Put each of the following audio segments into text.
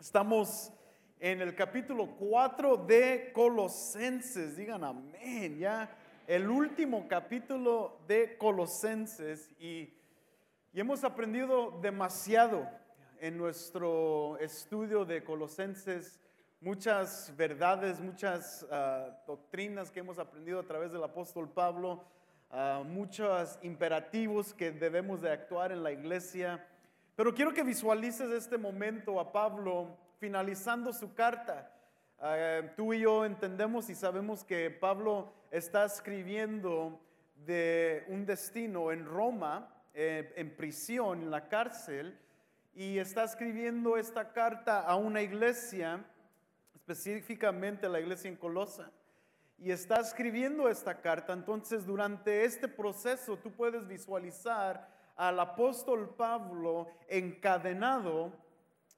Estamos en el capítulo 4 de Colosenses. Digan amén, ya. El último capítulo de Colosenses y, hemos aprendido demasiado en nuestro estudio de Colosenses, muchas verdades, muchas ah, doctrinas que hemos aprendido a través del apóstol Pablo, ah, muchos imperativos que debemos de actuar en la iglesia pero quiero que visualices este momento a Pablo finalizando su carta. Eh, tú y yo entendemos y sabemos que Pablo está escribiendo de un destino en Roma, eh, en prisión, en la cárcel, y está escribiendo esta carta a una iglesia, específicamente la iglesia en Colosa. Y está escribiendo esta carta, entonces durante este proceso tú puedes visualizar al apóstol Pablo encadenado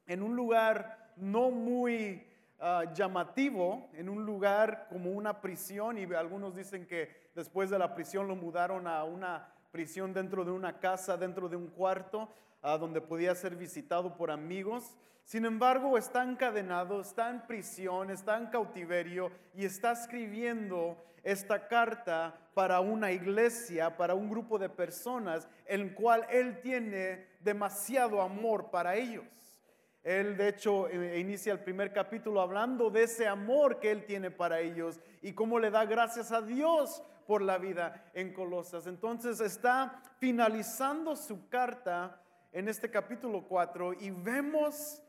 en un lugar no muy ah, llamativo, en un lugar como una prisión, y algunos dicen que después de la prisión lo mudaron a una prisión dentro de una casa, dentro de un cuarto, uh, donde podía ser visitado por amigos. Sin embargo, está encadenado, está en prisión, está en cautiverio y está escribiendo esta carta para una iglesia, para un grupo de personas, el cual Él tiene demasiado amor para ellos. Él de hecho eh, inicia el primer capítulo hablando de ese amor que Él tiene para ellos y cómo le da gracias a Dios por la vida en Colosas. Entonces está finalizando su carta en este capítulo 4 y vemos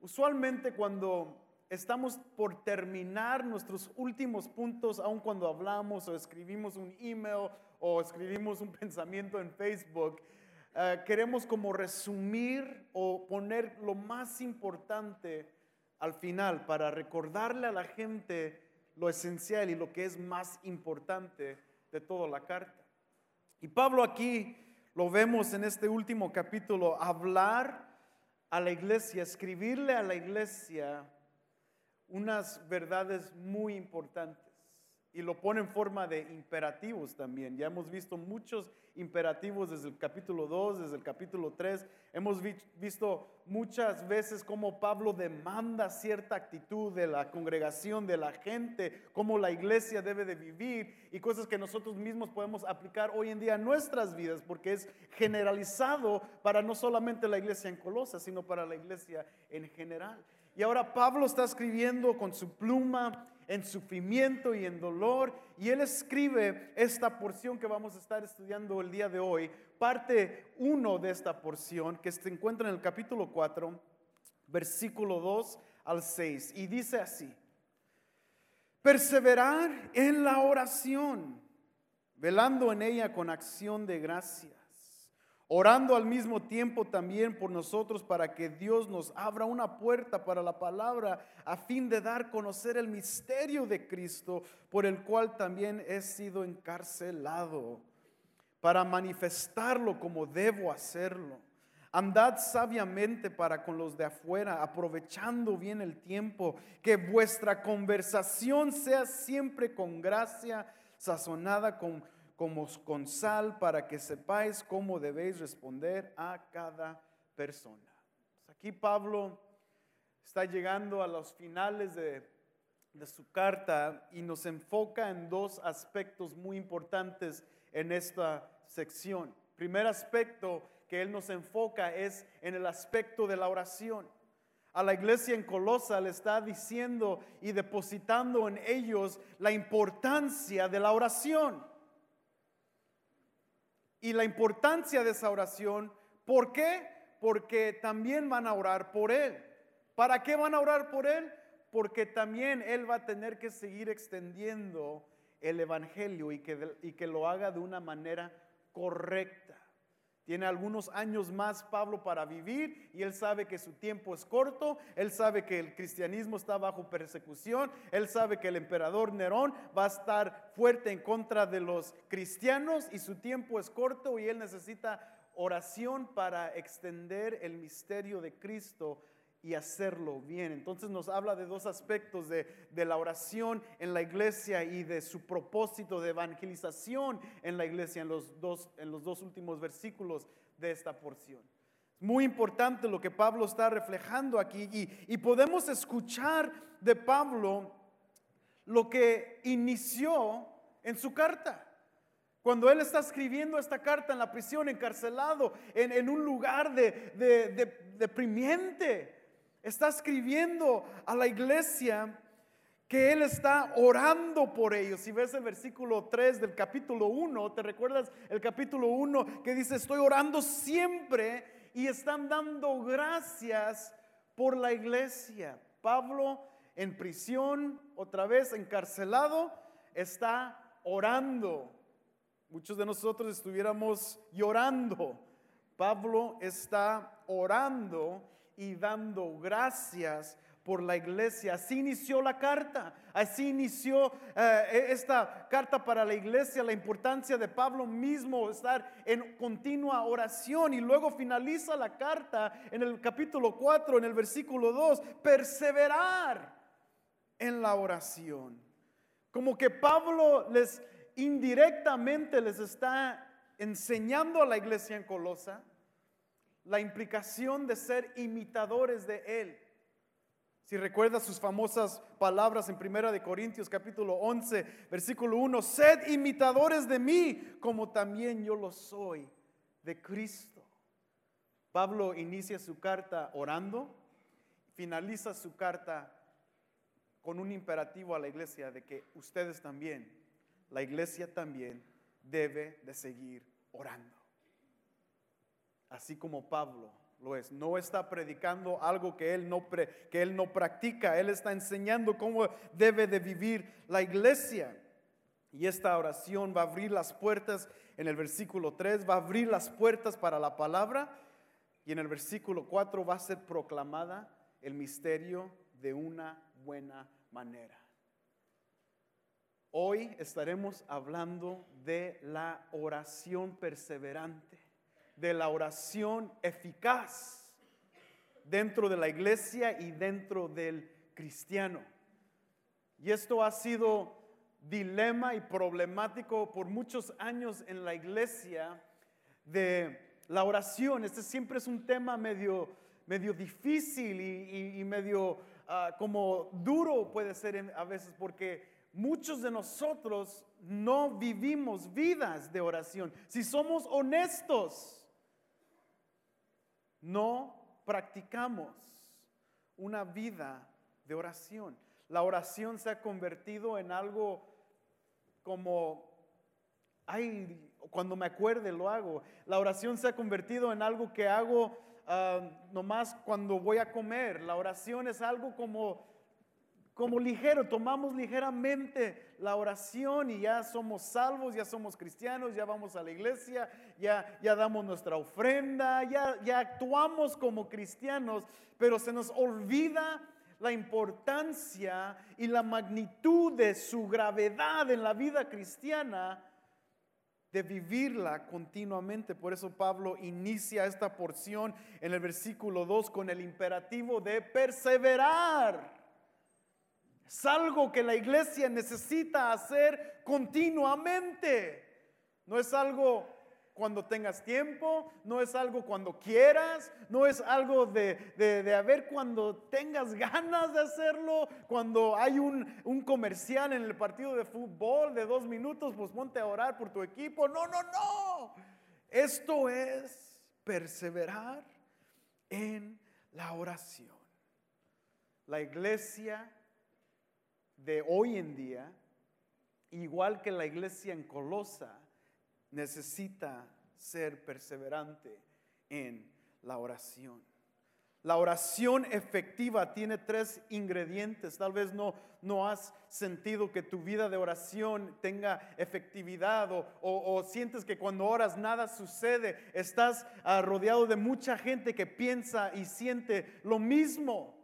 usualmente cuando estamos por terminar nuestros últimos puntos, aun cuando hablamos o escribimos un email o escribimos un pensamiento en Facebook, eh, queremos como resumir o poner lo más importante al final para recordarle a la gente lo esencial y lo que es más importante de toda la carta. Y Pablo aquí lo vemos en este último capítulo hablar a la iglesia, escribirle a la iglesia unas verdades muy importantes y lo pone en forma de imperativos también. Ya hemos visto muchos imperativos desde el capítulo 2, desde el capítulo 3. Hemos visto muchas veces cómo Pablo demanda cierta actitud de la congregación, de la gente, cómo la iglesia debe de vivir y cosas que nosotros mismos podemos aplicar hoy en día en nuestras vidas, porque es generalizado para no solamente la iglesia en Colosa, sino para la iglesia en general. Y ahora Pablo está escribiendo con su pluma en sufrimiento y en dolor. Y él escribe esta porción que vamos a estar estudiando el día de hoy, parte 1 de esta porción que se encuentra en el capítulo 4, versículo 2 al 6. Y dice así, perseverar en la oración, velando en ella con acción de gracia orando al mismo tiempo también por nosotros para que Dios nos abra una puerta para la palabra a fin de dar conocer el misterio de Cristo por el cual también he sido encarcelado, para manifestarlo como debo hacerlo. Andad sabiamente para con los de afuera, aprovechando bien el tiempo, que vuestra conversación sea siempre con gracia, sazonada con como con sal para que sepáis cómo debéis responder a cada persona. Aquí Pablo está llegando a los finales de, de su carta y nos enfoca en dos aspectos muy importantes en esta sección. Primer aspecto que él nos enfoca es en el aspecto de la oración. A la iglesia en Colosa le está diciendo y depositando en ellos la importancia de la oración y la importancia de esa oración. ¿Por qué? Porque también van a orar por Él. ¿Para qué van a orar por Él? Porque también Él va a tener que seguir extendiendo el Evangelio y que, y que lo haga de una manera correcta. Tiene algunos años más Pablo para vivir y él sabe que su tiempo es corto, él sabe que el cristianismo está bajo persecución, él sabe que el emperador Nerón va a estar fuerte en contra de los cristianos y su tiempo es corto y él necesita oración para extender el misterio de Cristo y hacerlo bien. Entonces nos habla de dos aspectos de, la oración en la iglesia y de su propósito de evangelización en la iglesia en los, dos, en los dos últimos versículos de esta porción. Muy importante lo que Pablo está reflejando aquí y, y podemos escuchar de Pablo lo que inició en su carta. Cuando él está escribiendo esta carta en la prisión, encarcelado, en, un lugar de, de, deprimiente, está escribiendo a la iglesia que Él está orando por ellos. Si ves el versículo 3 del capítulo 1, ¿te recuerdas el capítulo 1 que dice, estoy orando siempre y están dando gracias por la iglesia? Pablo en prisión, otra vez encarcelado, está orando. Muchos de nosotros estuviéramos llorando. Pablo está orando y dando gracias por la iglesia. Así inició la carta, así inició eh, e-, esta carta para la iglesia, la importancia de Pablo mismo estar en continua oración y luego finaliza la carta en el capítulo 4, en el versículo 2, perseverar en la oración. Como que Pablo les indirectamente les está enseñando a la iglesia en Colosa la implicación de ser imitadores de él. Si recuerda sus famosas palabras en Primera de Corintios capítulo 11, versículo 1, sed imitadores de mí como también yo lo soy de Cristo. Pablo inicia su carta orando, finaliza su carta con un imperativo a la iglesia de que ustedes también, la iglesia también debe de seguir orando. Así como Pablo lo es. No está predicando algo que él no, que él no practica. Él está enseñando cómo debe de vivir la iglesia. Y esta oración va a abrir las puertas en el versículo 3, va a abrir las puertas para la palabra. Y en el versículo 4 va a ser proclamada el misterio de una buena manera. Hoy estaremos hablando de la oración perseverante de la oración eficaz dentro de la iglesia y dentro del cristiano. Y esto ha sido dilema y problemático por muchos años en la iglesia de la oración. Este siempre es un tema medio, medio difícil y, medio ah, como duro puede ser a veces porque muchos de nosotros no vivimos vidas de oración. Si somos honestos, no practicamos una vida de oración. La oración se ha convertido en algo como, ay, cuando me acuerde lo hago. La oración se ha convertido en algo que hago ah, nomás cuando voy a comer. La oración es algo como como ligero, tomamos ligeramente la oración y ya somos salvos, ya somos cristianos, ya vamos a la iglesia, ya, ya damos nuestra ofrenda, ya, ya actuamos como cristianos, pero se nos olvida la importancia y la magnitud de su gravedad en la vida cristiana de vivirla continuamente. Por eso Pablo inicia esta porción en el versículo 2 con el imperativo de perseverar. Es algo que la iglesia necesita hacer continuamente. No es algo cuando tengas tiempo, no es algo cuando quieras, no es algo de, de, a ver cuando tengas ganas de hacerlo, cuando hay un, un, comercial en el partido de fútbol de dos minutos, pues ponte a orar por tu equipo. No, no, no. Esto es perseverar en la oración. La iglesia de hoy en día, igual que la iglesia en Colosa, necesita ser perseverante en la oración. La oración efectiva tiene tres ingredientes. Tal vez no, no has sentido que tu vida de oración tenga efectividad o, o, sientes que cuando oras nada sucede. Estás ah, rodeado de mucha gente que piensa y siente lo mismo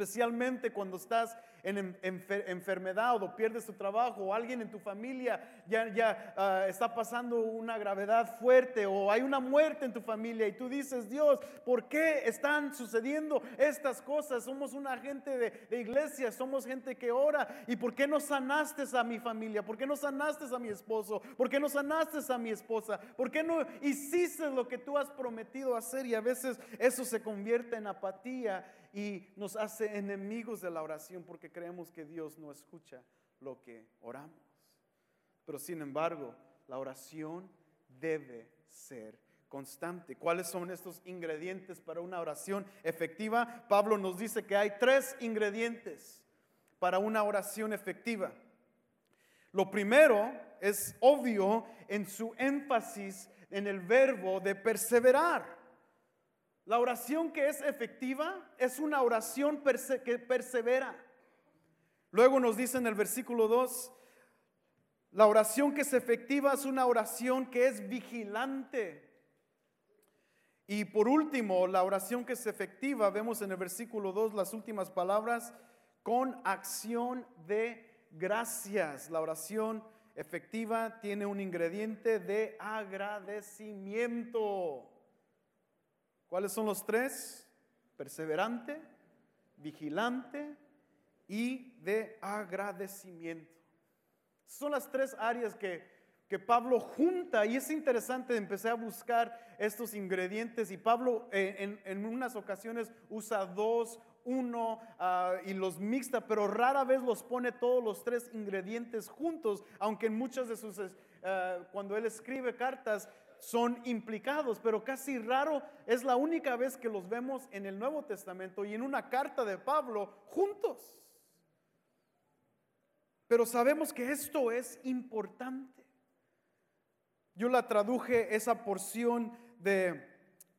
especialmente cuando estás en enfermedad o pierdes tu trabajo o alguien en tu familia ya, ya ah, está pasando una gravedad fuerte o hay una muerte en tu familia y tú dices, Dios, ¿por qué están sucediendo estas cosas? Somos una gente de, de iglesia, somos gente que ora y ¿por qué no sanaste a mi familia? ¿Por qué no sanaste a mi esposo? ¿Por qué no sanaste a mi esposa? ¿Por qué no hiciste lo que tú has prometido hacer? Y a veces eso se convierte en apatía y nos hace enemigos de la oración porque creemos que Dios no escucha lo que oramos. Pero sin embargo, la oración debe ser constante. ¿Cuáles son estos ingredientes para una oración efectiva? Pablo nos dice que hay tres ingredientes para una oración efectiva. Lo primero es obvio en su énfasis en el verbo de perseverar. La oración que es efectiva es una oración que persevera. Luego nos dice en el versículo 2, la oración que es efectiva es una oración que es vigilante. Y por último, la oración que es efectiva, vemos en el versículo 2 las últimas palabras, con acción de gracias. La oración efectiva tiene un ingrediente de agradecimiento. ¿Cuáles son los tres? Perseverante, vigilante y de agradecimiento. Son las tres áreas que, que Pablo junta y es interesante, empecé a buscar estos ingredientes y Pablo eh, en, en, unas ocasiones usa dos, uno ah, y los mixta, pero rara vez los pone todos los tres ingredientes juntos, aunque en muchas de sus, uh, cuando él escribe cartas, son implicados, pero casi raro es la única vez que los vemos en el Nuevo Testamento y en una carta de Pablo juntos. Pero sabemos que esto es importante. Yo la traduje esa porción de,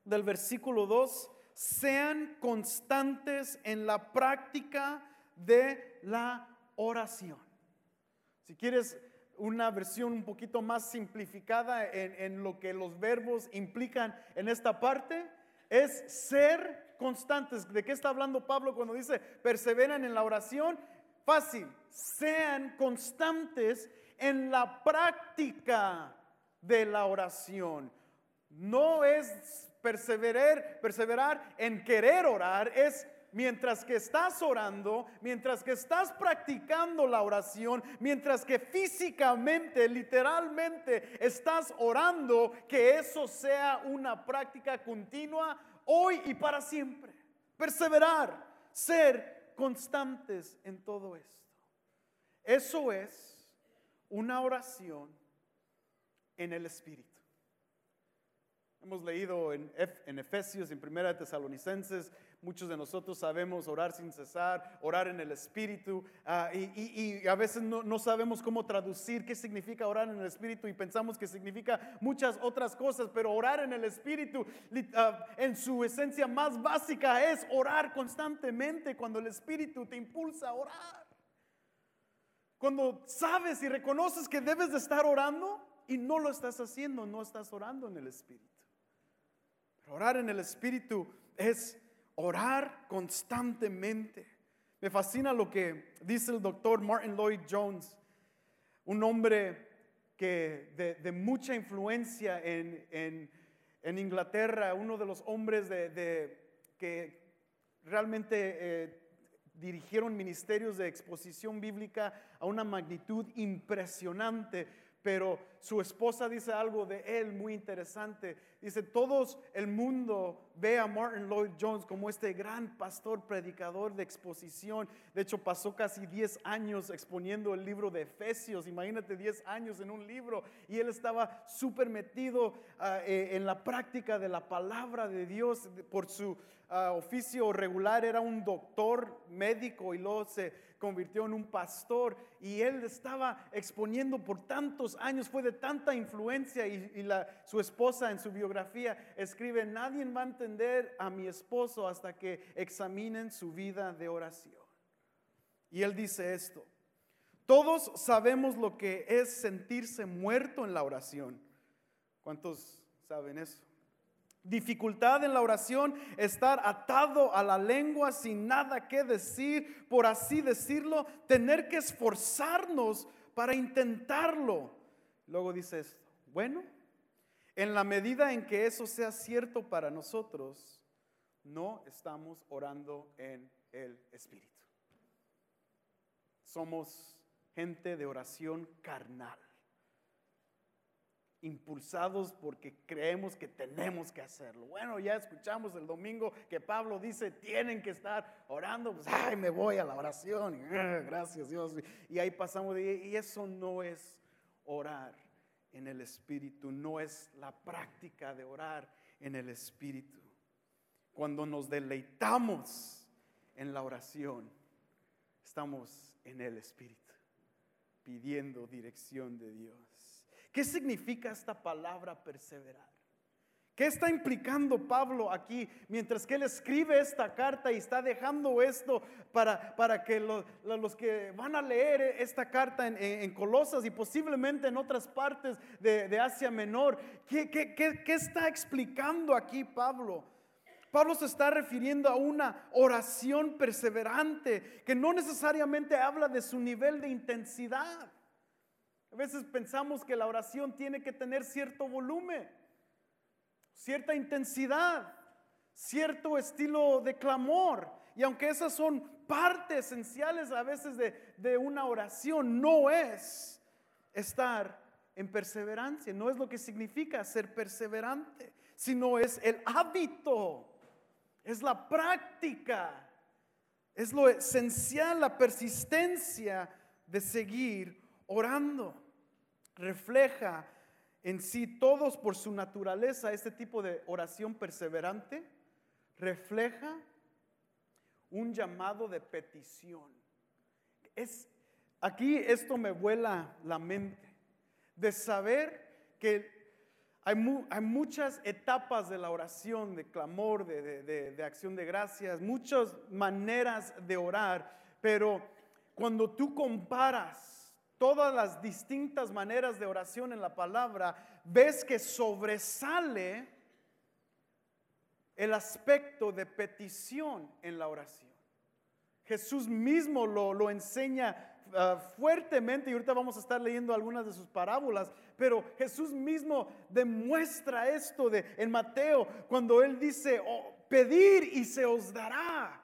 del versículo 2, sean constantes en la práctica de la oración. Si quieres una versión un poquito más simplificada en, lo que los verbos implican en esta parte, es ser constantes. ¿De qué está hablando Pablo cuando dice perseveran en la oración? Fácil, sean constantes en la práctica de la oración. No es perseverar, perseverar en querer orar, es mientras que estás orando, mientras que estás practicando la oración, mientras que físicamente, literalmente estás orando, que eso sea una práctica continua hoy y para siempre. Perseverar, ser constantes en todo esto. Eso es una oración en el Espíritu. Hemos leído en, Efesios, en Primera Tesalonicenses, Muchos de nosotros sabemos orar sin cesar, orar en el Espíritu, ah, y, a veces no, sabemos cómo traducir qué significa orar en el Espíritu y pensamos que significa muchas otras cosas, pero orar en el Espíritu ah, en su esencia más básica es orar constantemente cuando el Espíritu te impulsa a orar. Cuando sabes y reconoces que debes de estar orando y no lo estás haciendo, no estás orando en el Espíritu. orar en el Espíritu es orar constantemente. Me fascina lo que dice el doctor Martin Lloyd Jones, un hombre que de, mucha influencia en, Inglaterra, uno de los hombres de, que realmente eh, dirigieron ministerios de exposición bíblica a una magnitud impresionante pero su esposa dice algo de él muy interesante. Dice, todos el mundo ve a Martin Lloyd Jones como este gran pastor, predicador de exposición. De hecho, pasó casi 10 años exponiendo el libro de Efesios. Imagínate 10 años en un libro. Y él estaba súper metido ah, eh, en la práctica de la palabra de Dios. Por su ah, oficio regular era un doctor médico y luego se convirtió en un pastor y él estaba exponiendo por tantos años, fue de tanta influencia y, la, su esposa en su biografía escribe, nadie va a entender a mi esposo hasta que examinen su vida de oración. Y él dice esto, todos sabemos lo que es sentirse muerto en la oración. ¿Cuántos saben eso? Dificultad en la oración, estar atado a la lengua sin nada que decir, por así decirlo, tener que esforzarnos para intentarlo. Luego dice esto, bueno, en la medida en que eso sea cierto para nosotros, no estamos orando en el Espíritu. Somos gente de oración carnal impulsados porque creemos que tenemos que hacerlo. Bueno, ya escuchamos el domingo que Pablo dice, tienen que estar orando, pues, ay, me voy a la oración, ah, gracias Dios. Y ahí pasamos, y eso no es orar en el Espíritu, no es la práctica de orar en el Espíritu. Cuando nos deleitamos en la oración, estamos en el Espíritu, pidiendo dirección de Dios. ¿Qué significa esta palabra perseverar? ¿Qué está implicando Pablo aquí mientras que él escribe esta carta y está dejando esto para, para que los, que van a leer esta carta en, Colosas y posiblemente en otras partes de, Asia Menor? ¿qué, qué, qué está explicando aquí Pablo? Pablo se está refiriendo a una oración perseverante que no necesariamente habla de su nivel de intensidad. A veces pensamos que la oración tiene que tener cierto volumen, cierta intensidad, cierto estilo de clamor. Y aunque esas son partes esenciales a veces de, una oración, no es estar en perseverancia, no es lo que significa ser perseverante, sino es el hábito, es la práctica, es lo esencial, la persistencia de seguir orando. Refleja en sí todos por su naturaleza este tipo de oración perseverante. Refleja un llamado de petición. Es, aquí esto me vuela la mente de saber que hay, hay, muchas etapas de la oración, de clamor, de, de, acción de gracias, muchas maneras de orar, pero cuando tú comparas todas las distintas maneras de oración en la palabra, ves que sobresale el aspecto de petición en la oración. Jesús mismo lo, enseña ah, fuertemente y ahorita vamos a estar leyendo algunas de sus parábolas, pero Jesús mismo demuestra esto de, en Mateo cuando él dice, oh, pedir y se os dará.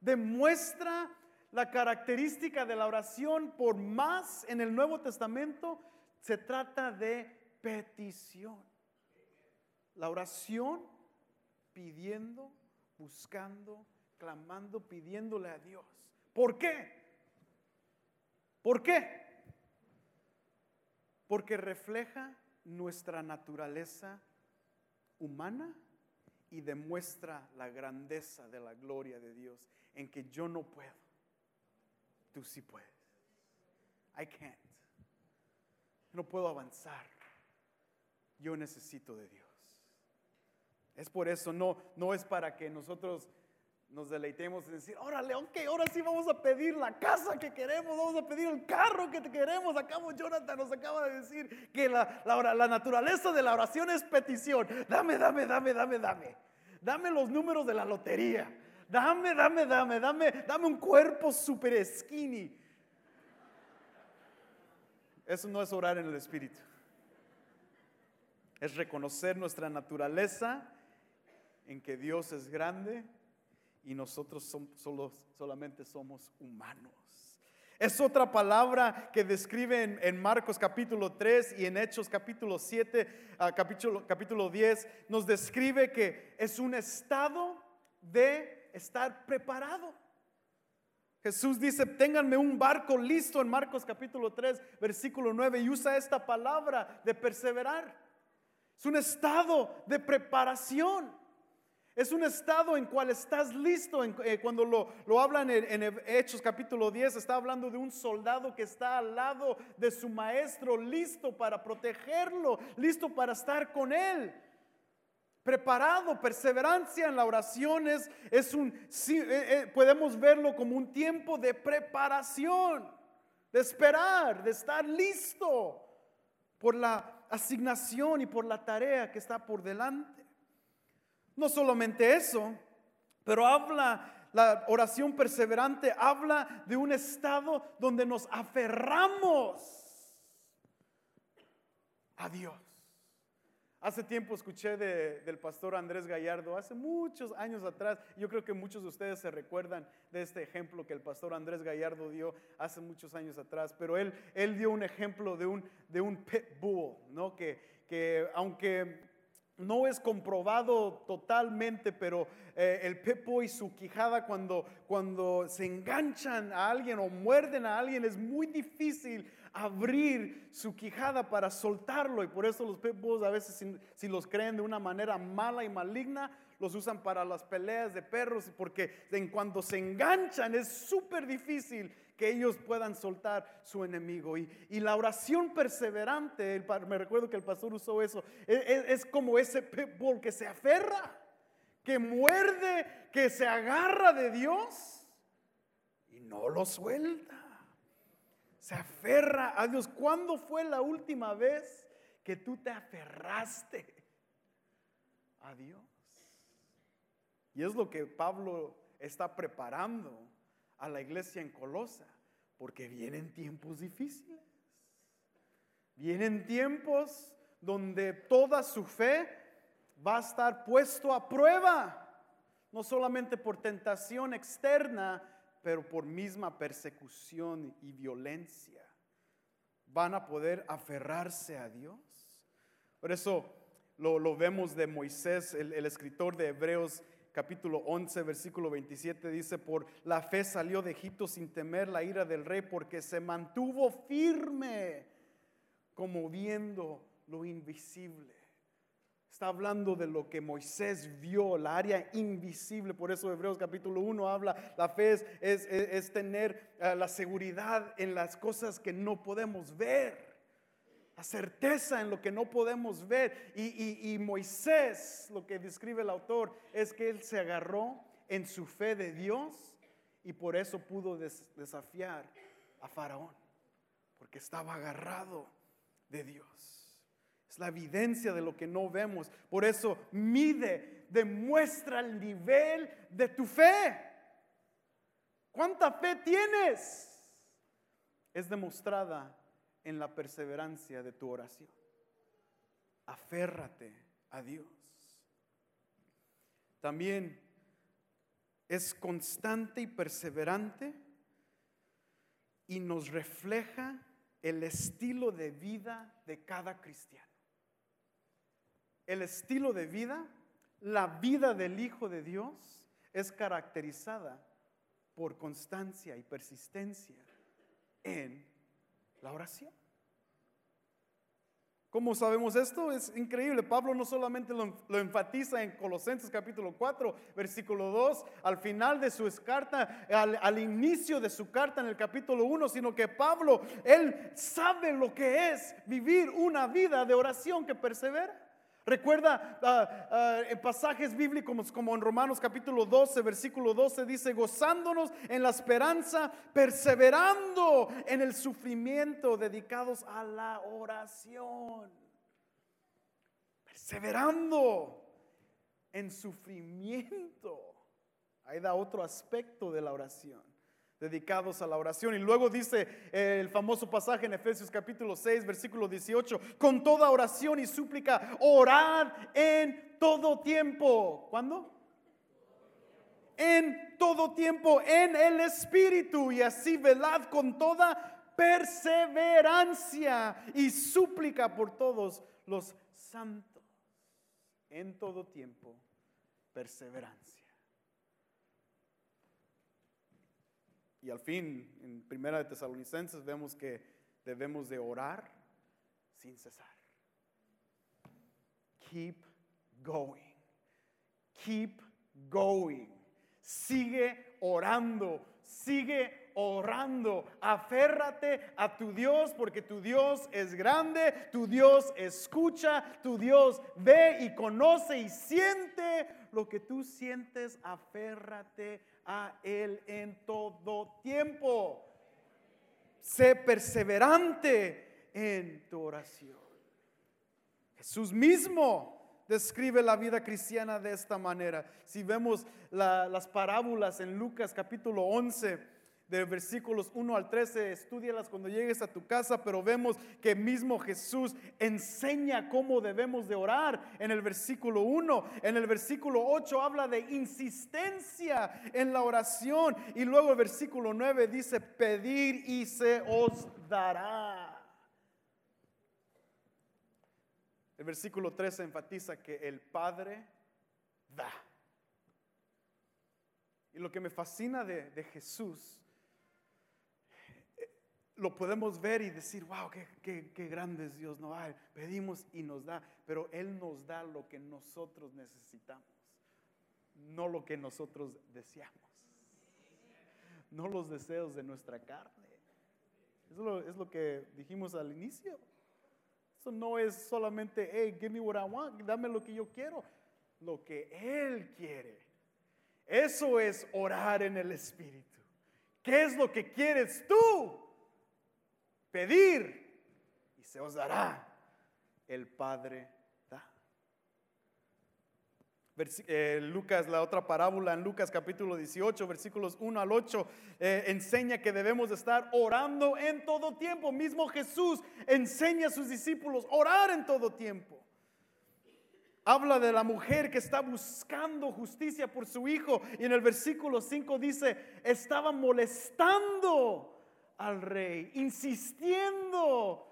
Demuestra la característica de la oración por más en el Nuevo Testamento se trata de petición. La oración pidiendo, buscando, clamando, pidiéndole a Dios. ¿Por qué? ¿Por qué? Porque refleja nuestra naturaleza humana y demuestra la grandeza de la gloria de Dios en que yo no puedo tú sí puedes. I can't. No puedo avanzar. Yo necesito de Dios. Es por eso, no, no es para que nosotros nos deleitemos en decir, órale, ok, ahora sí vamos a pedir la casa que queremos, vamos a pedir el carro que queremos. Acabo, Jonathan nos acaba de decir que la, la, la naturaleza de la oración es petición. Dame, dame, dame, dame, dame. Dame los números de la lotería. Dame, dame, dame, dame, dame un cuerpo super skinny. Eso no es orar en el Espíritu. Es reconocer nuestra naturaleza en que Dios es grande y nosotros solo, solamente somos humanos. Es otra palabra que describe en, Marcos capítulo 3 y en Hechos capítulo 7, ah, capítulo, capítulo 10, nos describe que es un estado de estar preparado. Jesús dice, ténganme un barco listo en Marcos capítulo 3, versículo 9, y usa esta palabra de perseverar. Es un estado de preparación. Es un estado en cual estás listo. Eh, cuando lo, hablan en, en, Hechos capítulo 10, está hablando de un soldado que está al lado de su maestro, listo para protegerlo, listo para estar con él preparado, perseverancia en la oración es, un, eh, eh, podemos verlo como un tiempo de preparación, de esperar, de estar listo por la asignación y por la tarea que está por delante. No solamente eso, pero habla, la oración perseverante habla de un estado donde nos aferramos a Dios. Hace tiempo escuché del pastor Andrés Gallardo, hace muchos años atrás, yo creo que muchos de ustedes se recuerdan de este ejemplo que el pastor Andrés Gallardo dio hace muchos años atrás, pero él, él dio un ejemplo de un, de un pit bull, ¿no? que, que aunque no es comprobado totalmente, pero eh, el pepo y su quijada cuando, cuando se enganchan a alguien o muerden a alguien es muy difícil abrir su quijada para soltarlo y por eso los pepos a veces si, los creen de una manera mala y maligna los usan para las peleas de perros porque en cuando se enganchan es súper difícil que ellos puedan soltar su enemigo. Y, la oración perseverante, me recuerdo que el pastor usó eso, es, es, es como ese pitbull que se aferra, que muerde, que se agarra de Dios y no lo suelta. Se aferra a Dios. ¿Cuándo fue la última vez que tú te aferraste a Dios? Y es lo que Pablo está preparando a la iglesia en Colosa, porque vienen tiempos difíciles. Vienen tiempos donde toda su fe va a estar puesto a prueba, no solamente por tentación externa, pero por misma persecución y violencia. Van a poder aferrarse a Dios. Por eso lo, vemos de Moisés, el, el escritor de Hebreos capítulo 11, versículo 27 dice, por la fe salió de Egipto sin temer la ira del rey porque se mantuvo firme como viendo lo invisible. Está hablando de lo que Moisés vio, la área invisible. Por eso Hebreos capítulo 1 habla, la fe es, tener eh, la seguridad en las cosas que no podemos ver la certeza en lo que no podemos ver. Y, Moisés, lo que describe el autor, es que él se agarró en su fe de Dios y por eso pudo desafiar a Faraón, porque estaba agarrado de Dios. Es la evidencia de lo que no vemos. Por eso mide, demuestra el nivel de tu fe. ¿Cuánta fe tienes? Es demostrada en la perseverancia de tu oración. Aférrate a Dios. También es constante y perseverante y nos refleja el estilo de vida de cada cristiano. El estilo de vida, la vida del Hijo de Dios es caracterizada por constancia y persistencia en la oración. ¿Cómo sabemos esto? Es increíble. Pablo no solamente lo, enfatiza en Colosenses capítulo 4, versículo 2, al final de su carta, al, al, inicio de su carta en el capítulo 1, sino que Pablo, él sabe lo que es vivir una vida de oración que persevera. Recuerda ah, ah, en pasajes bíblicos como en Romanos capítulo 12, versículo 12 dice, gozándonos en la esperanza, perseverando en el sufrimiento, dedicados a la oración. Perseverando en sufrimiento. Ahí da otro aspecto de la oración dedicados a la oración. Y luego dice el famoso pasaje en Efesios capítulo 6, versículo 18, con toda oración y súplica, orad en todo tiempo. ¿Cuándo? En todo tiempo, en el Espíritu, y así velad con toda perseverancia y súplica por todos los santos. En todo tiempo, perseverancia. Y al fin, en Primera de Tesalonicenses vemos que debemos de orar sin cesar. Keep going. Keep going. Sigue orando. Sigue orando. Aférrate a tu Dios porque tu Dios es grande, tu Dios escucha, tu Dios ve y conoce y siente lo que tú sientes. Aférrate a Él en todo tiempo. Sé perseverante en tu oración. Jesús mismo describe la vida cristiana de esta manera. Si vemos las parábolas en Lucas capítulo 11, de versículos 1 al 13, estudialas cuando llegues a tu casa, pero vemos que mismo Jesús enseña cómo debemos de orar en el versículo 1. En el versículo 8 habla de insistencia en la oración y luego el versículo 9 dice, pedir y se os dará. El versículo 13 enfatiza que el Padre da. Y lo que me fascina de, de Jesús lo podemos ver y decir, wow, qué, qué, grande es Dios. No, pedimos y nos da, pero Él nos da lo que nosotros necesitamos, no lo que nosotros deseamos, no los deseos de nuestra carne. Eso es lo que dijimos al inicio. Eso no es solamente, hey, give me what I want, dame lo que yo quiero, lo que Él quiere. Eso es orar en el Espíritu. ¿Qué es lo que quieres tú? Pedir y se os dará. El Padre da. Eh, Lucas, la otra parábola en Lucas capítulo 18, versículos 1 al 8, eh, enseña que debemos estar orando en todo tiempo. Mismo Jesús enseña a sus discípulos orar en todo tiempo. Habla de la mujer que está buscando justicia por su hijo y en el versículo 5 dice, estaba molestando al rey, insistiendo,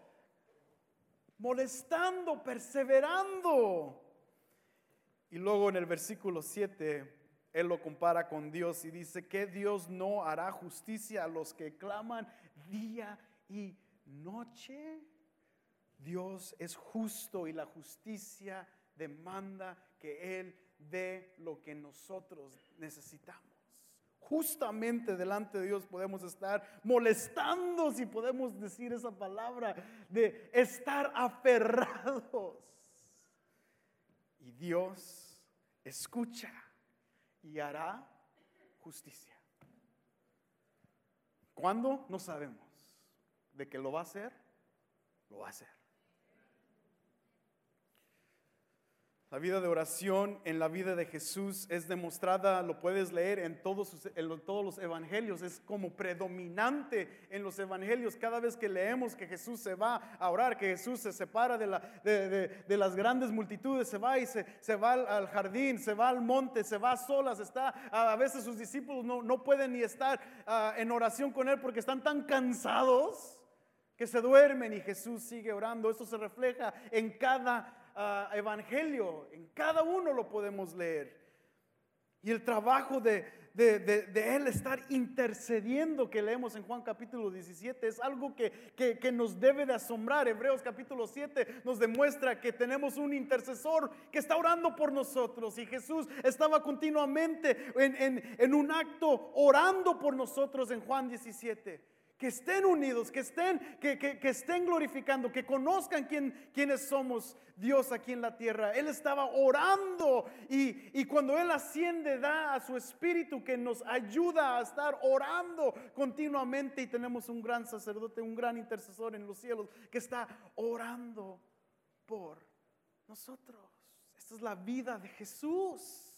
molestando, perseverando. Y luego en el versículo 7, él lo compara con Dios y dice que Dios no hará justicia a los que claman día y noche. Dios es justo y la justicia demanda que Él dé lo que nosotros necesitamos justamente delante de Dios podemos estar molestando, si podemos decir esa palabra, de estar aferrados. Y Dios escucha y hará justicia. ¿Cuándo? No sabemos. De que lo va a hacer, lo va a hacer. La vida de oración en la vida de Jesús es demostrada, lo puedes leer en todos, los evangelios, es como predominante en los evangelios. Cada vez que leemos que Jesús se va a orar, que Jesús se separa de, la, de, las grandes multitudes, se va y se, va al jardín, se va al monte, se va a solas, está, a veces sus discípulos no, no pueden ni estar en oración con Él porque están tan cansados que se duermen y Jesús sigue orando. Esto se refleja en cada evangelio, en cada uno lo podemos leer. Y el trabajo de, de, Él estar intercediendo que leemos en Juan capítulo 17 es algo que, que, nos debe de asombrar. Hebreos capítulo 7 nos demuestra que tenemos un intercesor que está orando por nosotros y Jesús estaba continuamente en, en, en un acto orando por nosotros en Juan 17 que estén unidos, que estén, que, que, estén glorificando, que conozcan quién, quiénes somos Dios aquí en la tierra. Él estaba orando y, y cuando Él asciende da a su espíritu que nos ayuda a estar orando continuamente y tenemos un gran sacerdote, un gran intercesor en los cielos que está orando por nosotros. Esta es la vida de Jesús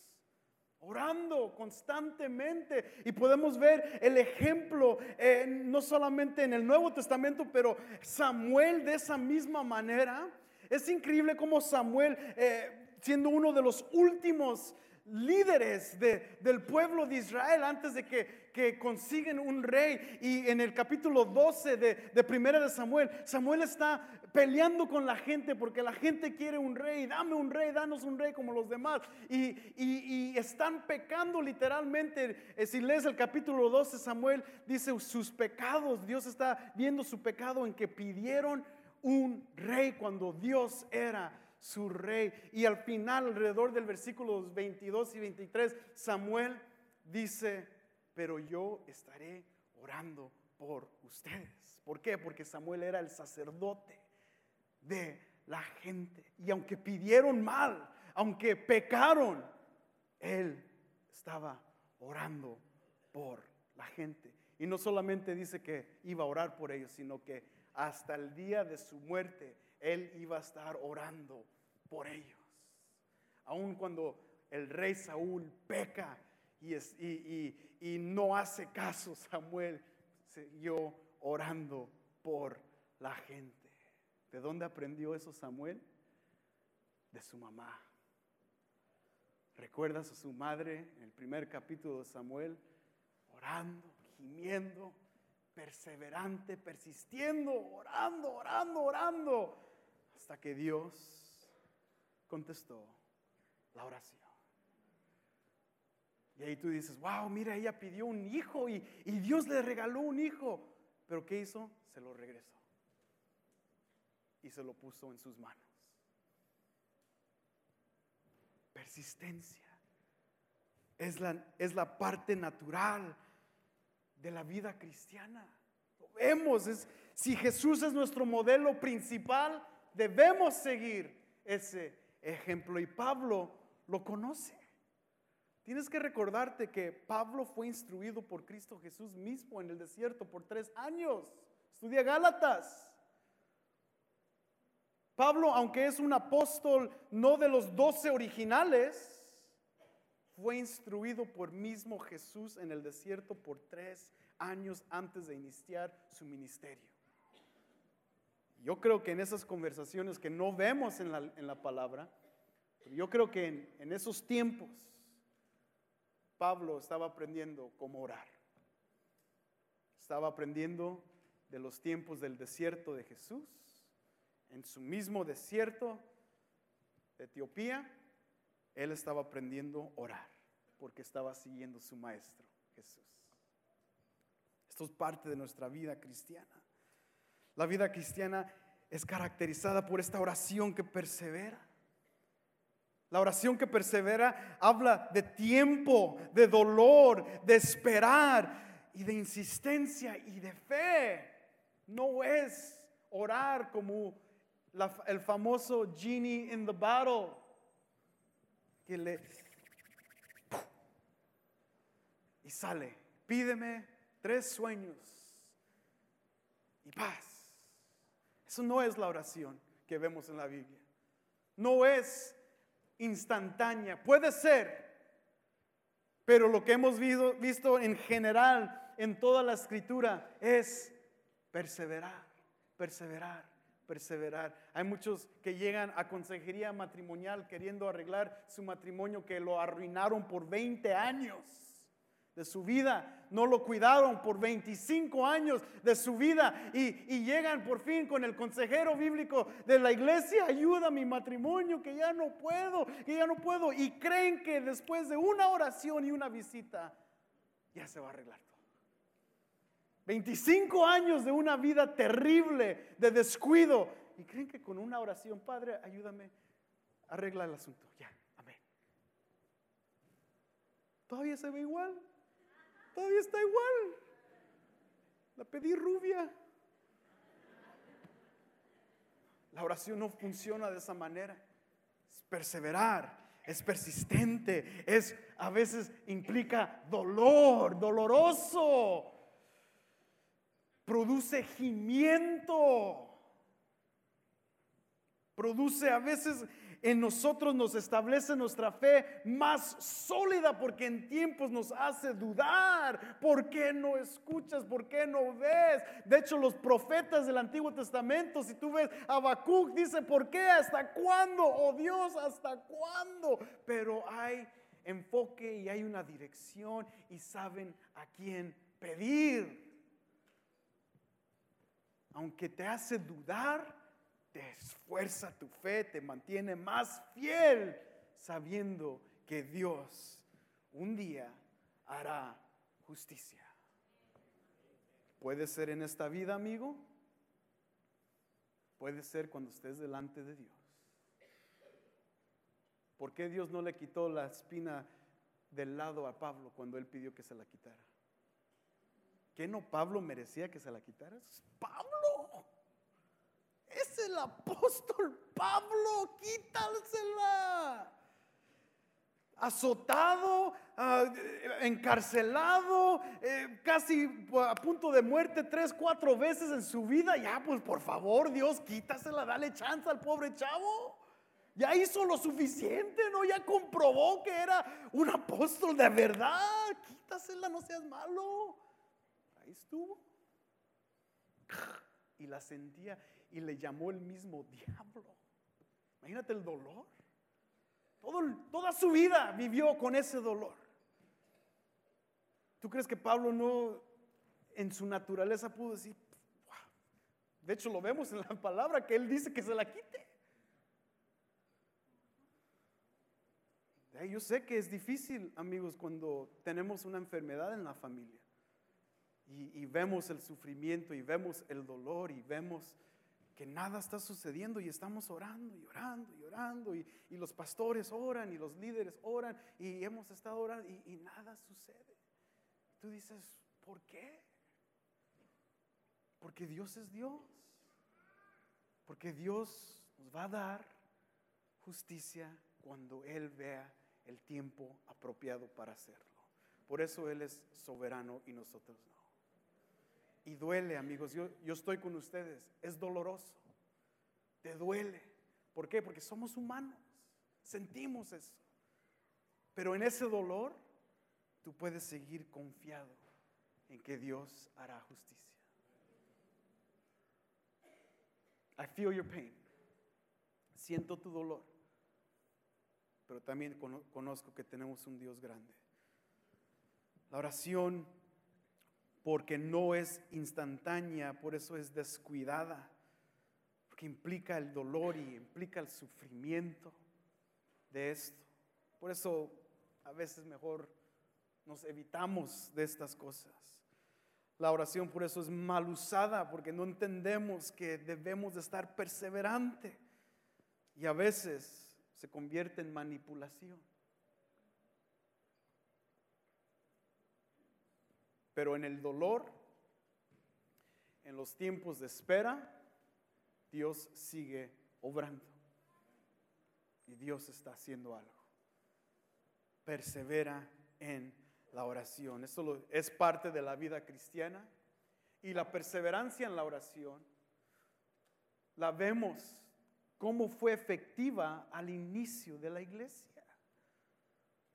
orando constantemente. Y podemos ver el ejemplo, eh, no solamente en el Nuevo Testamento, pero Samuel de esa misma manera. Es increíble como Samuel, eh, siendo uno de los últimos líderes del pueblo de Israel antes de que, que, consiguen un rey. Y en el capítulo 12 de, Primera de Samuel, Samuel está peleando con la gente porque la gente quiere un rey. Dame un rey, danos un rey como los demás. Y, y, están pecando literalmente. Eh, si lees el capítulo 12, Samuel dice sus pecados. Dios está viendo su pecado en que pidieron un rey cuando Dios era su rey. Y al final, alrededor del versículo 22 y 23, Samuel dice, pero yo estaré orando por ustedes. ¿Por qué? Porque Samuel era el sacerdote de la gente. Y aunque pidieron mal, aunque pecaron, él estaba orando por la gente. Y no solamente dice que iba a orar por ellos, sino que hasta el día de su muerte él iba a estar orando por ellos. aun cuando el rey Saúl peca y, no hace caso, Samuel siguió orando por la gente. ¿De dónde aprendió eso Samuel? De su mamá. ¿Recuerdas a su madre en el primer capítulo de Samuel? Orando, gimiendo, perseverante, persistiendo, orando, orando, orando, hasta que Dios contestó la oración. Y ahí tú dices, wow, mira, ella pidió un hijo y, y Dios le regaló un hijo. Pero ¿qué hizo? Se lo regresó. Y se lo puso en sus manos. Persistencia. Es la, es la parte natural de la vida cristiana. Lo vemos, es, si Jesús es nuestro modelo principal, debemos seguir ese ejemplo. Y Pablo lo conoce. Tienes que recordarte que Pablo fue instruido por Cristo Jesús mismo en el desierto por tres años. Estudia Gálatas. Pablo, aunque es un apóstol no de los doce originales, fue instruido por mismo Jesús en el desierto por tres años antes de iniciar su ministerio. Yo creo que en esas conversaciones que no vemos en la, palabra, yo creo que en, en esos tiempos Pablo estaba aprendiendo cómo orar. Estaba aprendiendo de los tiempos del desierto de Jesús. En su mismo desierto de Etiopía, él estaba aprendiendo a orar porque estaba siguiendo su maestro, Jesús. Esto es parte de nuestra vida cristiana. La vida cristiana es caracterizada por esta oración que persevera. La oración que persevera habla de tiempo, de dolor, de esperar y de insistencia y de fe. No es orar como el famoso genie in the bottle que le y sale, pídeme tres sueños y paz. Eso no es la oración que vemos en la Biblia. No es instantánea. Puede ser, pero lo que hemos visto, visto en general en toda la escritura es perseverar, perseverar, perseverar. Hay muchos que llegan a consejería matrimonial queriendo arreglar su matrimonio que lo arruinaron por 20 años de su vida. No lo cuidaron por 25 años de su vida y, llegan por fin con el consejero bíblico de la iglesia, ayuda a mi matrimonio, que ya no puedo, que ya no puedo. Y creen que después de una oración y una visita, ya se va a arreglar todo. 25 años de una vida terrible, de descuido. Y creen que con una oración, Padre, ayúdame, arregla el asunto. Ya, amén. Todavía se ve igual. Todavía está igual. La pedí rubia. La oración no funciona de esa manera. Es perseverar, es persistente, es a veces implica dolor, doloroso. Produce gimiento. Produce a veces en nosotros nos establece nuestra fe más sólida porque en tiempos nos hace dudar. ¿Por qué no escuchas? ¿Por qué no ves? De hecho, los profetas del Antiguo Testamento, si tú ves Habacuc, dice, ¿por qué? ¿Hasta cuándo? Oh Dios, ¿hasta cuándo? Pero hay enfoque y hay una dirección y saben a quién pedir. Aunque te hace dudar, te esfuerza tu fe, te mantiene más fiel sabiendo que Dios un día hará justicia. Puede ser en esta vida, amigo. Puede ser cuando estés delante de Dios. ¿Por qué Dios no le quitó la espina del lado a Pablo cuando él pidió que se la quitara? ¿Qué no Pablo merecía que se la quitara? Pablo es el apóstol Pablo, quítasela. Azotado, ah, encarcelado, eh, casi a punto de muerte tres, cuatro veces en su vida. Ya, pues por favor, Dios, quítasela, dale chance al pobre chavo. Ya hizo lo suficiente, ¿no? Ya comprobó que era un apóstol de verdad. Quítasela, no seas malo. Ahí estuvo. Y la sentía y le llamó el mismo diablo. Imagínate el dolor. toda su vida vivió con ese dolor. ¿Tú crees que Pablo no en su naturaleza pudo decir, de hecho lo vemos en la palabra que él dice que se la quite? Yo sé que es difícil, amigos, cuando tenemos una enfermedad en la familia y, vemos el sufrimiento y vemos el dolor y vemos que nada está sucediendo y estamos orando y orando y orando y, los pastores oran y los líderes oran y hemos estado orando y, nada sucede. Tú dices, ¿por qué? Porque Dios es Dios. Porque Dios nos va a dar justicia cuando Él vea el tiempo apropiado para hacerlo. Por eso Él es soberano y nosotros no. Y duele, amigos, yo, yo estoy con ustedes, es doloroso, te duele. ¿Por qué? Porque somos humanos, sentimos eso. Pero en ese dolor tú puedes seguir confiado en que Dios hará justicia. I feel your pain. Siento tu dolor. Pero también conozco que tenemos un Dios grande. La oración, porque no es instantánea, por eso es descuidada, porque implica el dolor y implica el sufrimiento de esto. Por eso a veces mejor nos evitamos de estas cosas. La oración por eso es mal usada, porque no entendemos que debemos de estar perseverante. Y a veces se convierte en manipulación. Pero en el dolor, en los tiempos de espera, Dios sigue obrando. Y Dios está haciendo algo. Persevera en la oración. Esto es parte de la vida cristiana. Y la perseverancia en la oración la vemos cómo fue efectiva al inicio de la iglesia.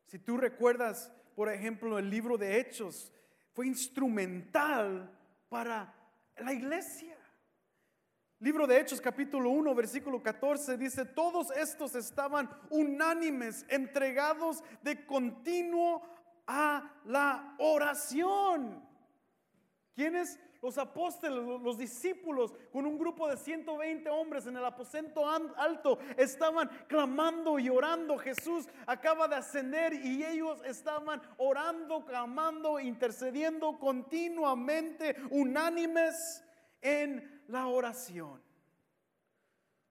Si tú recuerdas, por ejemplo, el libro de Hechos, fue instrumental para la iglesia. Libro de Hechos capítulo 1 versículo 14 dice, todos estos estaban unánimes, entregados de continuo a la oración. ¿Quiénes? Los apóstoles, los discípulos, con un grupo de 120 hombres en el aposento alto, estaban clamando y orando. Jesús acaba de ascender y ellos estaban orando, clamando, intercediendo continuamente, unánimes en la oración.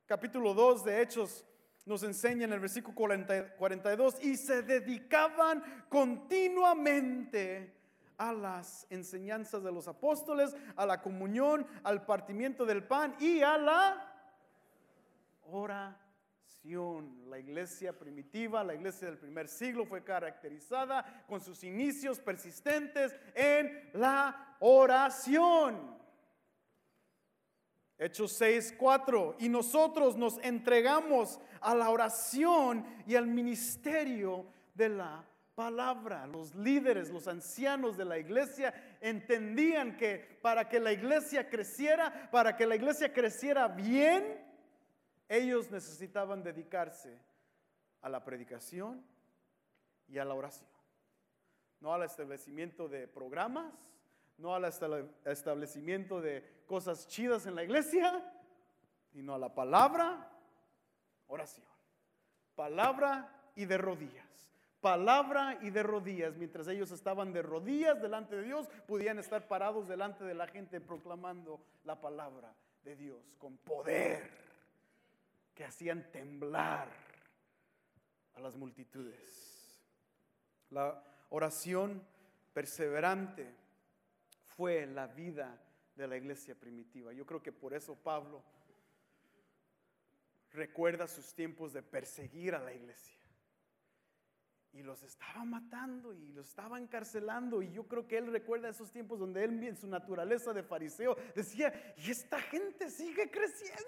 Capítulo 2 de Hechos nos enseña en el versículo 42, y se dedicaban continuamente a las enseñanzas de los apóstoles, a la comunión, al partimiento del pan y a la oración. La iglesia primitiva, la iglesia del primer siglo fue caracterizada con sus inicios persistentes en la oración. Hechos 6, 4. Y nosotros nos entregamos a la oración y al ministerio de la palabra. Los líderes, los ancianos de la iglesia entendían que para que la iglesia creciera, para que la iglesia creciera bien, ellos necesitaban dedicarse a la predicación y a la oración. No al establecimiento de programas, no al establecimiento de cosas chidas en la iglesia, sino a la palabra, oración. Palabra y de rodillas. Palabra y de rodillas. Mientras ellos estaban de rodillas delante de Dios, podían estar parados delante de la gente proclamando la palabra de Dios con poder que hacían temblar a las multitudes. La oración perseverante fue la vida de la iglesia primitiva. Yo creo que por eso Pablo recuerda sus tiempos de perseguir a la iglesia. Y los estaba matando y los estaba encarcelando. Y yo creo que él recuerda esos tiempos donde él en su naturaleza de fariseo decía, y esta gente sigue creciendo.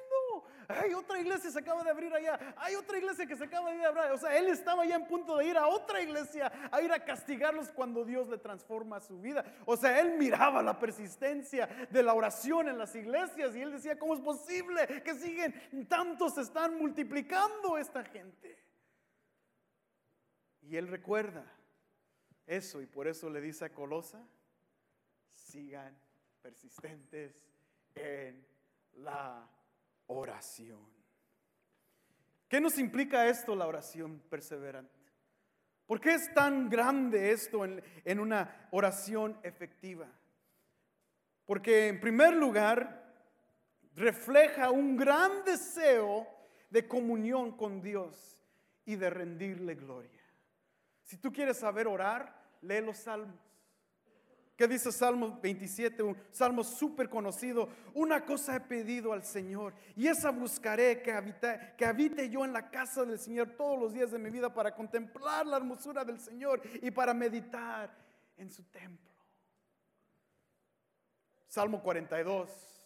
Hay otra iglesia se acaba de abrir allá. Hay otra iglesia que se acaba de abrir. O sea, él estaba ya en punto de ir a otra iglesia, a ir a castigarlos cuando Dios le transforma su vida. O sea, él miraba la persistencia de la oración en las iglesias y él decía, ¿cómo es posible que siguen tantos se están multiplicando esta gente? Y él recuerda eso y por eso le dice a Colosa, sigan persistentes en la oración. ¿Qué nos implica esto, la oración perseverante? ¿Por qué es tan grande esto en, en, una oración efectiva? Porque en primer lugar refleja un gran deseo de comunión con Dios y de rendirle gloria. Si tú quieres saber orar, lee los salmos. ¿Qué dice Salmo 27? Un salmo súper conocido. Una cosa he pedido al Señor y esa buscaré que que habite yo en la casa del Señor todos los días de mi vida para contemplar la hermosura del Señor y para meditar en su templo. Salmo 42.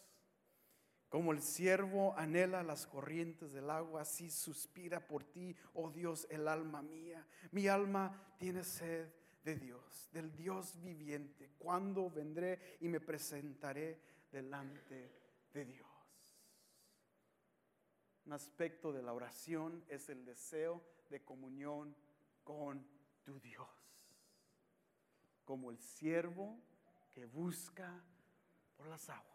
Como el siervo anhela las corrientes del agua, así suspira por ti, oh Dios, el alma mía. Mi alma tiene sed de Dios, del Dios viviente. Cuando vendré y me presentaré delante de Dios? Un aspecto de la oración es el deseo de comunión con tu Dios. Como el siervo que busca por las aguas.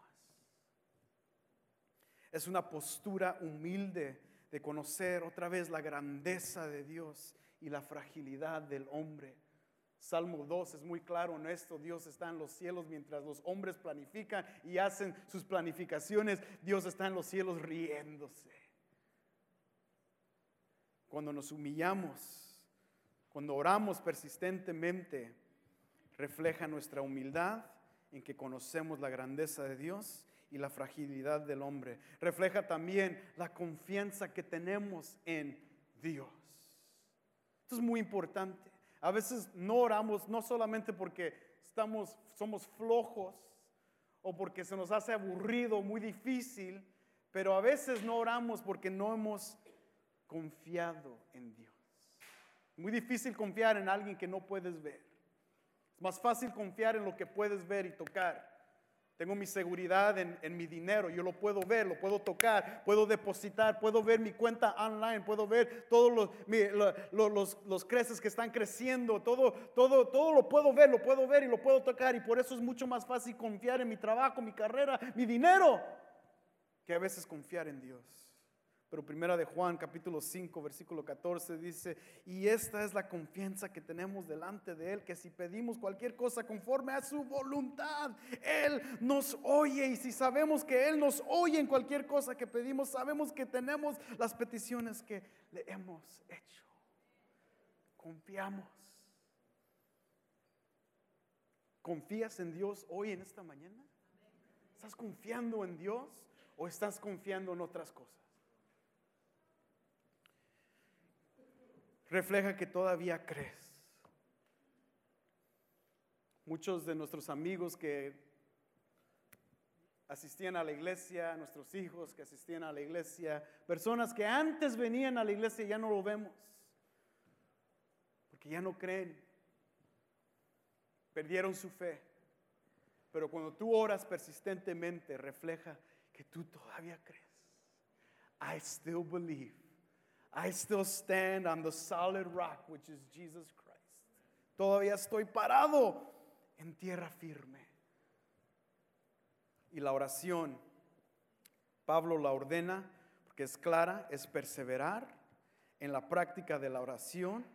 Es una postura humilde de conocer otra vez la grandeza de Dios y la fragilidad del hombre. Salmo 2 es muy claro en esto. Dios está en los cielos mientras los hombres planifican y hacen sus planificaciones. Dios está en los cielos riéndose. Cuando nos humillamos, cuando oramos persistentemente, refleja nuestra humildad en que conocemos la grandeza de Dios y la fragilidad del hombre. Refleja también la confianza que tenemos en Dios. Esto es muy importante. A veces no oramos no solamente porque estamos, somos flojos o porque se nos hace aburrido, muy difícil, pero a veces no oramos porque no hemos confiado en Dios. Muy difícil confiar en alguien que no puedes ver. Es más fácil confiar en lo que puedes ver y tocar. Tengo mi seguridad en, mi dinero, yo lo puedo ver, lo puedo tocar, puedo depositar, puedo ver mi cuenta online, puedo ver todos los, los, creces que están creciendo, todo, todo, todo lo puedo ver, lo puedo ver y lo puedo tocar y por eso es mucho más fácil confiar en mi trabajo, mi carrera, mi dinero, que a veces confiar en Dios. Pero primera de Juan capítulo 5 versículo 14 dice, y esta es la confianza que tenemos delante de Él, que si pedimos cualquier cosa conforme a su voluntad, Él nos oye. Y si sabemos que Él nos oye en cualquier cosa que pedimos, sabemos que tenemos las peticiones que le hemos hecho. Confiamos. ¿Confías en Dios hoy en esta mañana? ¿Estás confiando en Dios o estás confiando en otras cosas? Refleja que todavía crees. Muchos de nuestros amigos que asistían a la iglesia, nuestros hijos que asistían a la iglesia, personas que antes venían a la iglesia ya no lo vemos, porque ya no creen, perdieron su fe. Pero cuando tú oras persistentemente, refleja que tú todavía crees. I still believe. I still stand on the solid rock, which is Jesus Christ. Todavía estoy parado en tierra firme. Y la oración, Pablo la ordena porque es clara, es perseverar en la práctica de la oración,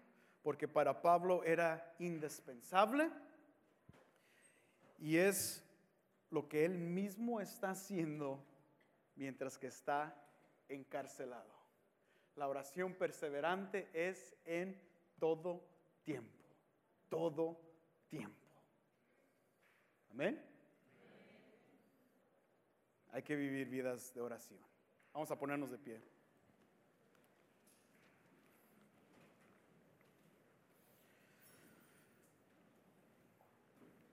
porque para Pablo era indispensable y es lo que él mismo está haciendo mientras que está encarcelado. La oración perseverante es en todo tiempo, todo tiempo. Amén. Hay que vivir vidas de oración. Vamos a ponernos de pie.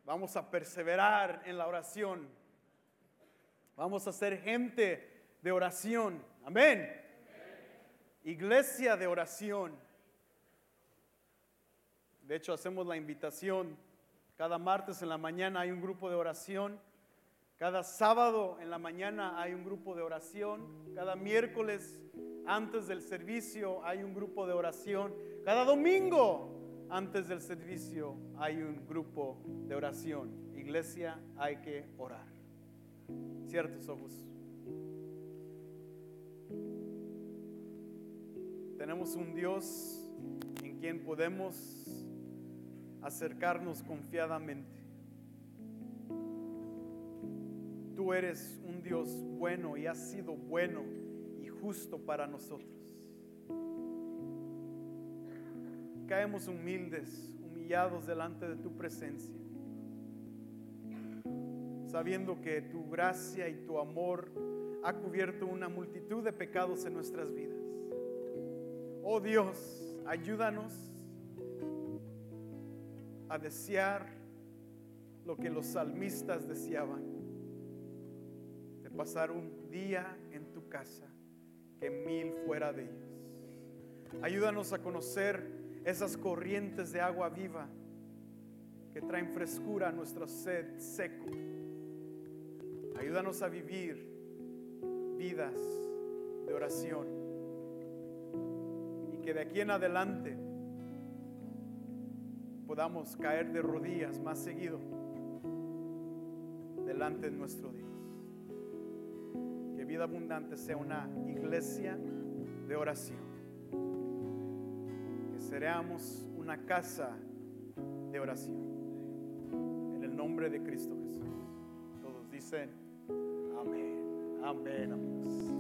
Vamos a perseverar en la oración. Vamos a ser gente de oración. Amén. Iglesia de oración. De hecho, hacemos la invitación. Cada martes en la mañana hay un grupo de oración. Cada sábado en la mañana hay un grupo de oración. Cada miércoles antes del servicio hay un grupo de oración. Cada domingo antes del servicio hay un grupo de oración. Iglesia, hay que orar. Ciertos ojos. Tenemos un Dios en quien podemos acercarnos confiadamente. Tú eres un Dios bueno y has sido bueno y justo para nosotros. Caemos humildes, humillados delante de tu presencia, sabiendo que tu gracia y tu amor ha cubierto una multitud de pecados en nuestras vidas. Oh Dios, ayúdanos a desear lo que los salmistas deseaban, de pasar un día en tu casa que mil fuera de ellos. Ayúdanos a conocer esas corrientes de agua viva que traen frescura a nuestro sed seco. Ayúdanos a vivir vidas de oración que de aquí en adelante podamos caer de rodillas más seguido delante de nuestro Dios. Que vida abundante sea una iglesia de oración. Que seamos una casa de oración. En el nombre de Cristo Jesús. Todos dicen amén. Amén, amigos.